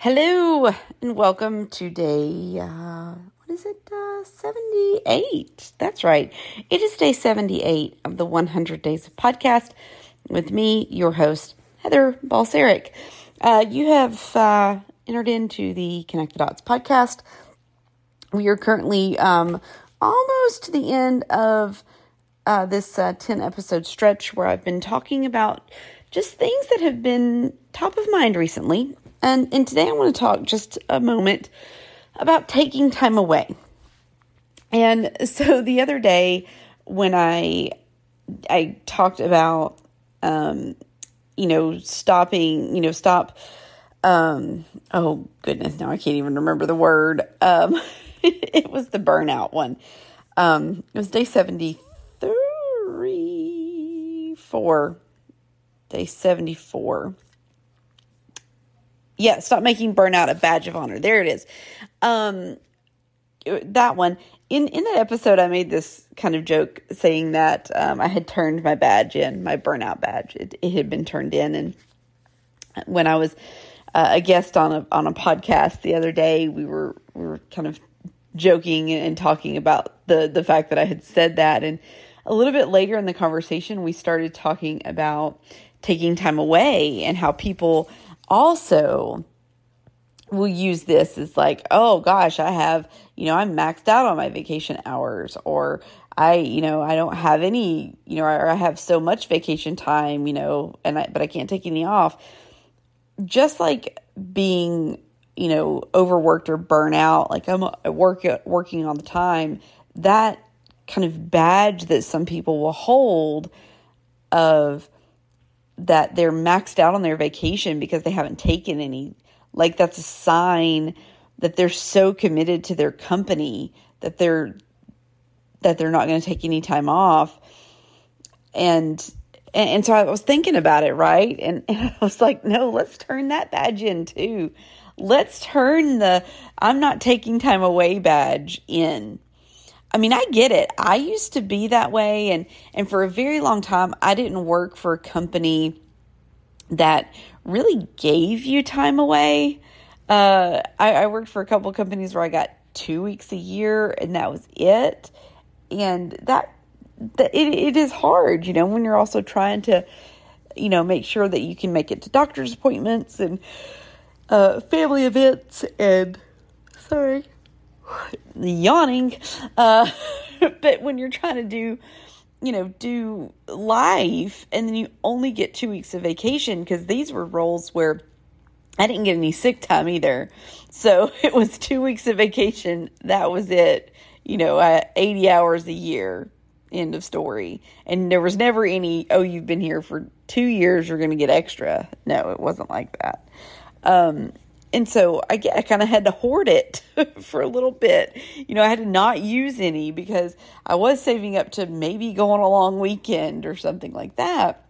Hello and welcome to day, uh, what is it? Uh, 78. That's right. It is day 78 of the 100 Days of Podcast with me, your host, Heather Balseric. Uh, you have uh, entered into the Connect the Dots podcast. We are currently um, almost to the end of uh, this uh, 10 episode stretch where I've been talking about just things that have been top of mind recently and, and today I want to talk just a moment about taking time away. And so the other day when I I talked about um, you know, stopping, you know, stop um oh goodness, now I can't even remember the word. Um it was the burnout one. Um it was day 73 4 day 74 yeah, stop making burnout a badge of honor. There it is. Um, that one in in that episode, I made this kind of joke saying that um, I had turned my badge in, my burnout badge. It, it had been turned in, and when I was uh, a guest on a on a podcast the other day, we were we were kind of joking and talking about the the fact that I had said that, and a little bit later in the conversation, we started talking about taking time away and how people also will use this as like, oh gosh, I have, you know, I'm maxed out on my vacation hours or I, you know, I don't have any, you know, or I have so much vacation time, you know, and I, but I can't take any off. Just like being, you know, overworked or burnout, like I'm work working all the time, that kind of badge that some people will hold of that they're maxed out on their vacation because they haven't taken any. Like that's a sign that they're so committed to their company that they're that they're not going to take any time off. And, and and so I was thinking about it, right? And, and I was like, no, let's turn that badge in too. Let's turn the I'm not taking time away badge in. I mean, I get it. I used to be that way and and for a very long time I didn't work for a company that really gave you time away. Uh, I, I worked for a couple companies where I got two weeks a year and that was it. And that, that it, it is hard, you know, when you're also trying to, you know, make sure that you can make it to doctor's appointments and uh, family events and sorry, yawning. Uh, but when you're trying to do, you know, do life and then you only get two weeks of vacation because these were roles where I didn't get any sick time either. So it was two weeks of vacation. That was it. You know, uh, 80 hours a year. End of story. And there was never any, oh, you've been here for two years, you're going to get extra. No, it wasn't like that. Um, and so I, I kind of had to hoard it for a little bit. You know, I had to not use any because I was saving up to maybe go on a long weekend or something like that.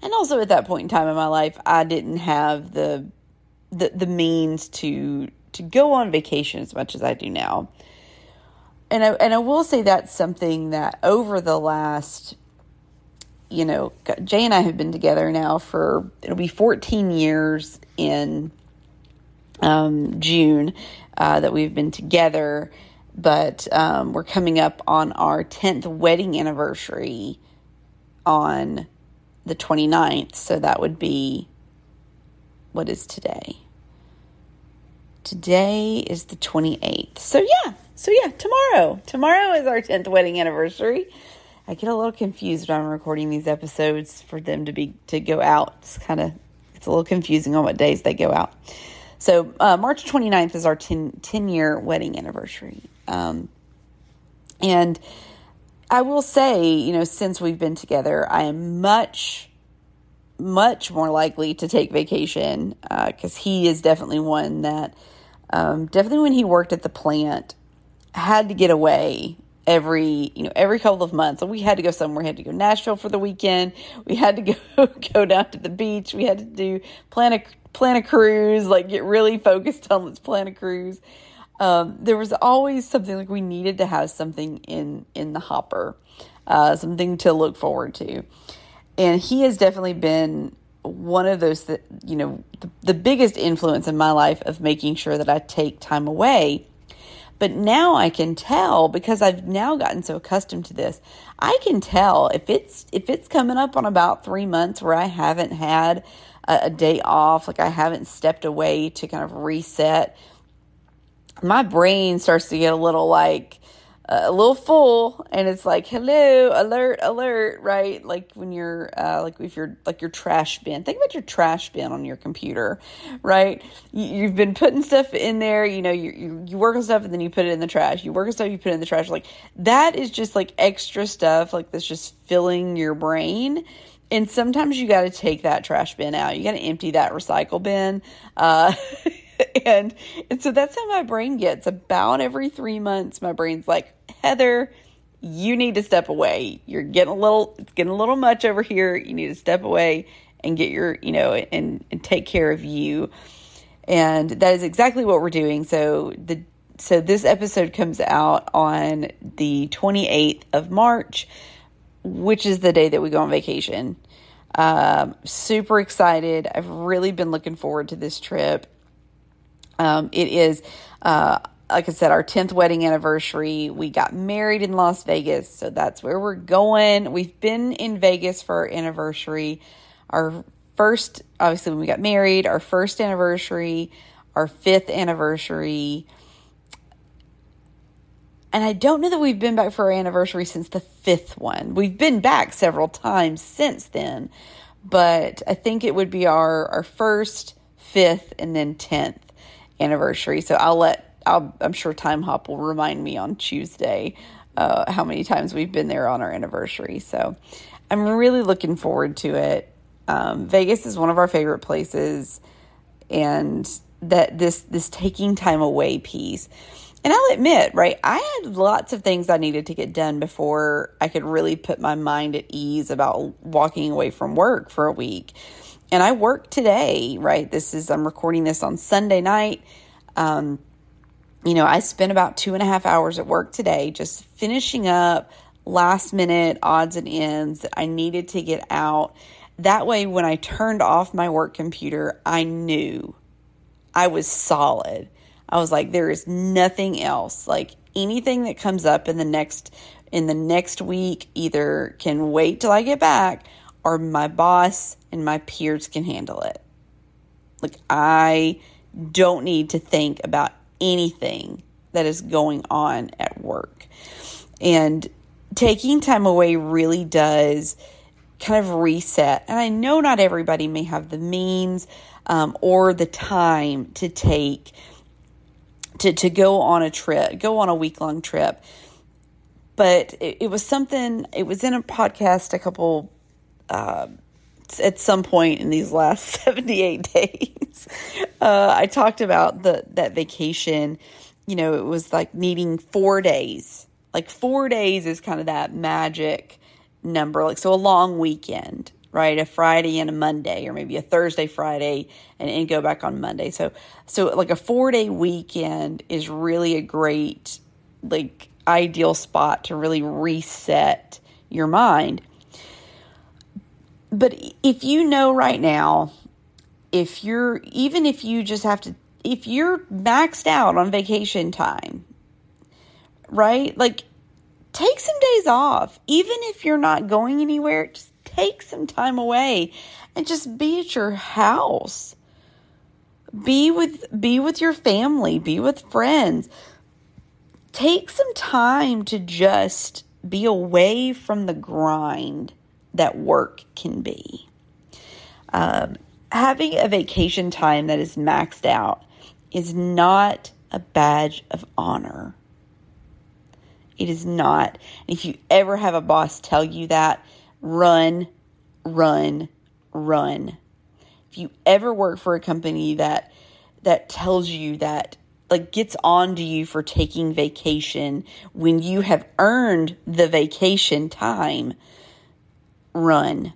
And also at that point in time in my life, I didn't have the the, the means to to go on vacation as much as I do now. And I, and I will say that's something that over the last you know, Jay and I have been together now for it'll be 14 years in um, June uh, that we've been together, but um, we're coming up on our 10th wedding anniversary on the 29th. So that would be what is today? Today is the 28th. So yeah, so yeah, tomorrow. Tomorrow is our 10th wedding anniversary. I get a little confused when I'm recording these episodes for them to be to go out. It's kind of it's a little confusing on what days they go out. So uh, March 29th is our 10, 10 year wedding anniversary. Um, and I will say, you know, since we've been together, I am much, much more likely to take vacation because uh, he is definitely one that, um, definitely when he worked at the plant, had to get away every you know every couple of months. And we had to go somewhere. We had to go nashville for the weekend. We had to go go down to the beach. We had to do plan a plan a cruise like get really focused on let's plan a cruise. Um, there was always something like we needed to have something in in the hopper uh, something to look forward to. And he has definitely been one of those that, you know, the, the biggest influence in my life of making sure that I take time away. But now I can tell because I've now gotten so accustomed to this. I can tell if it's if it's coming up on about 3 months where I haven't had a, a day off, like I haven't stepped away to kind of reset. My brain starts to get a little like a little full and it's like hello alert alert right? Like when you're uh, like if you're like your trash bin think about your trash bin on your computer right? You, have been putting stuff in there you know you, you you work on stuff and then you put it in the trash. You work on stuff you put it in the trash. Like that is just like extra stuff like that's just filling your brain. And sometimes you got to take that trash bin out. You got to empty that recycle bin. Uh and and so that's how my brain gets. About every three months my brain's like Heather, you need to step away. You're getting a little, it's getting a little much over here. You need to step away and get your, you know, and, and take care of you. And that is exactly what we're doing. So the, so this episode comes out on the 28th of March, which is the day that we go on vacation. Um, super excited. I've really been looking forward to this trip. Um, it is, uh, like I said, our 10th wedding anniversary. We got married in Las Vegas, so that's where we're going. We've been in Vegas for our anniversary. Our first, obviously, when we got married, our first anniversary, our fifth anniversary. And I don't know that we've been back for our anniversary since the fifth one. We've been back several times since then, but I think it would be our, our first, fifth, and then 10th anniversary. So I'll let i am sure Timehop will remind me on Tuesday uh, how many times we've been there on our anniversary. So I'm really looking forward to it. Um, Vegas is one of our favorite places, and that this this taking time away piece. And I'll admit, right, I had lots of things I needed to get done before I could really put my mind at ease about walking away from work for a week. And I work today, right? This is I'm recording this on Sunday night. Um, you know, I spent about two and a half hours at work today just finishing up last minute odds and ends that I needed to get out. That way, when I turned off my work computer, I knew I was solid. I was like, there is nothing else. Like anything that comes up in the next in the next week either can wait till I get back or my boss and my peers can handle it. Like I don't need to think about anything that is going on at work. And taking time away really does kind of reset. And I know not everybody may have the means um, or the time to take to to go on a trip, go on a week long trip. But it, it, was something. It was in a podcast a couple. Uh, at some point in these last 78 days uh, i talked about the that vacation. You know it was like needing four days. Like four days is kind of that magic number. Like so a long weekend right? A friday and a monday or maybe a thursday friday and, and go back on monday. So so like a four day weekend is really a great like ideal spot to really reset your mind. But if you know right now, if you're, even if you just have to, if you're maxed out on vacation time, right? Like, take some days off. Even if you're not going anywhere, just take some time away and just be at your house. Be with be with your family, be with friends. Take some time to just be away from the grind that work can be. Um, having a vacation time that is maxed out is not a badge of honor. It is not. If you ever have a boss tell you that, run, run, run. If you ever work for a company that that tells you that like gets on to you for taking vacation when you have earned the vacation time, run.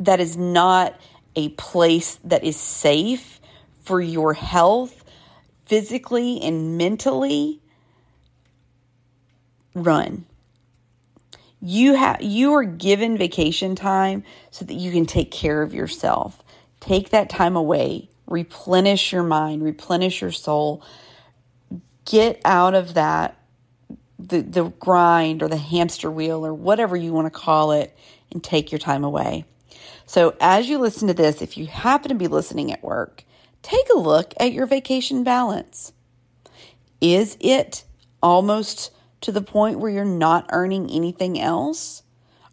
That is not a place that is safe for your health, physically and mentally. Run. You have you are given vacation time so that you can take care of yourself. Take that time away, replenish your mind, replenish your soul. Get out of that the the grind or the hamster wheel or whatever you want to call it and take your time away. So as you listen to this, if you happen to be listening at work, take a look at your vacation balance. Is it almost to the point where you're not earning anything else?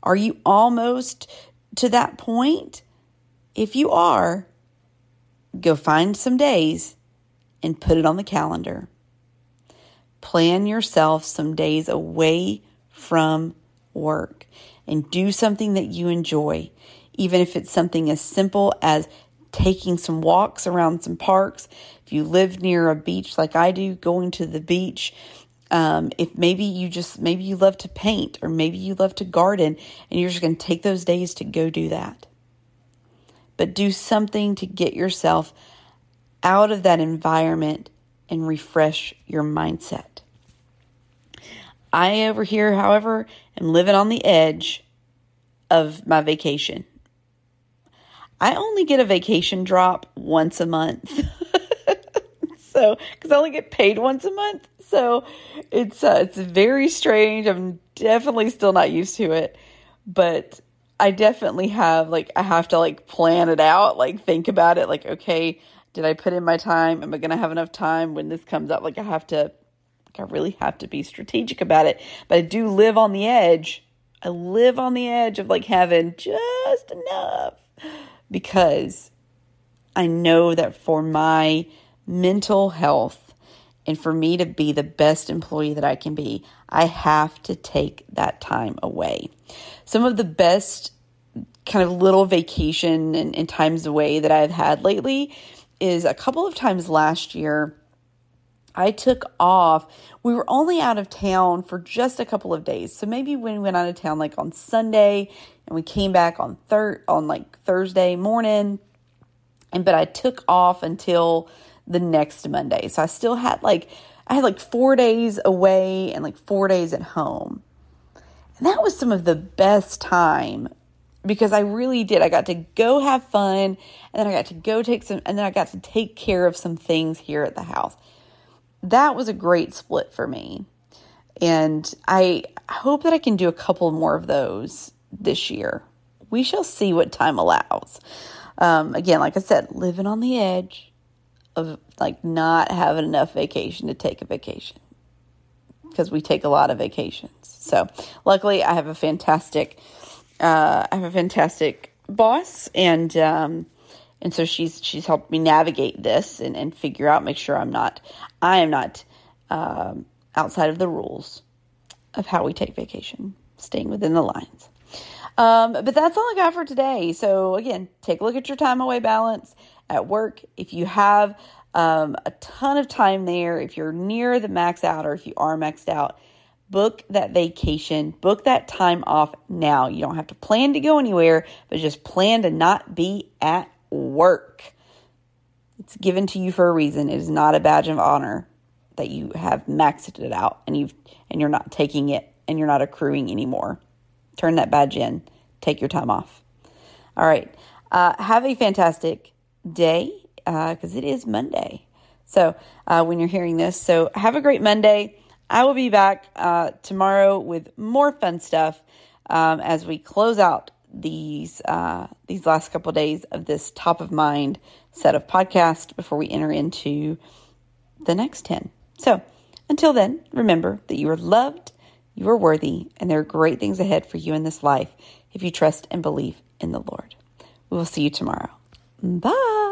Are you almost to that point? If you are, go find some days and put it on the calendar. Plan yourself some days away from work and do something that you enjoy, even if it's something as simple as taking some walks around some parks. If you live near a beach like I do, going to the beach. Um, if maybe you just maybe you love to paint or maybe you love to garden and you're just going to take those days to go do that. But do something to get yourself out of that environment and refresh your mindset. I over here, however, am living on the edge of my vacation. I only get a vacation drop once a month. so, because I only get paid once a month. So it's uh, it's very strange. I'm definitely still not used to it, but I definitely have like I have to like plan it out, like think about it, like okay, did I put in my time? Am I gonna have enough time when this comes up? Like I have to, like I really have to be strategic about it. But I do live on the edge. I live on the edge of like having just enough because I know that for my mental health and for me to be the best employee that I can be, I have to take that time away. Some of the best kind of little vacation and, and times away that I've had lately is a couple of times last year. I took off. We were only out of town for just a couple of days. So maybe we went out of town like on Sunday and we came back on third on like Thursday morning. And but I took off until the next Monday. So I still had like I had like 4 days away and like 4 days at home. And that was some of the best time because I really did. I got to go have fun and then I got to go take some, and then I got to take care of some things here at the house. That was a great split for me. And I hope that I can do a couple more of those this year. We shall see what time allows. Um, again, like I said, living on the edge of like not having enough vacation to take a vacation because we take a lot of vacations. So, luckily, I have a fantastic uh, I have a fantastic boss, and um, and so she's she's helped me navigate this and, and figure out, make sure I'm not, I am not um, outside of the rules of how we take vacation, staying within the lines. Um, but that's all I got for today. So again, take a look at your time away balance at work. If you have um, a ton of time there, if you're near the max out, or if you are maxed out, book that vacation, book that time off now. You don't have to plan to go anywhere, but just plan to not be at work. It's given to you for a reason. It is not a badge of honor that you have maxed it out and you've and you're not taking it and you're not accruing anymore. Turn that badge in. Take your time off. All right. Uh, have a fantastic day because uh, it is Monday. So uh, when you're hearing this, so have a great Monday. I will be back uh, tomorrow with more fun stuff um, as we close out these uh, these last couple of days of this top of mind set of podcasts before we enter into the next 10. So until then, remember that you are loved, you are worthy, and there are great things ahead for you in this life if you trust and believe in the Lord. We will see you tomorrow. Bye.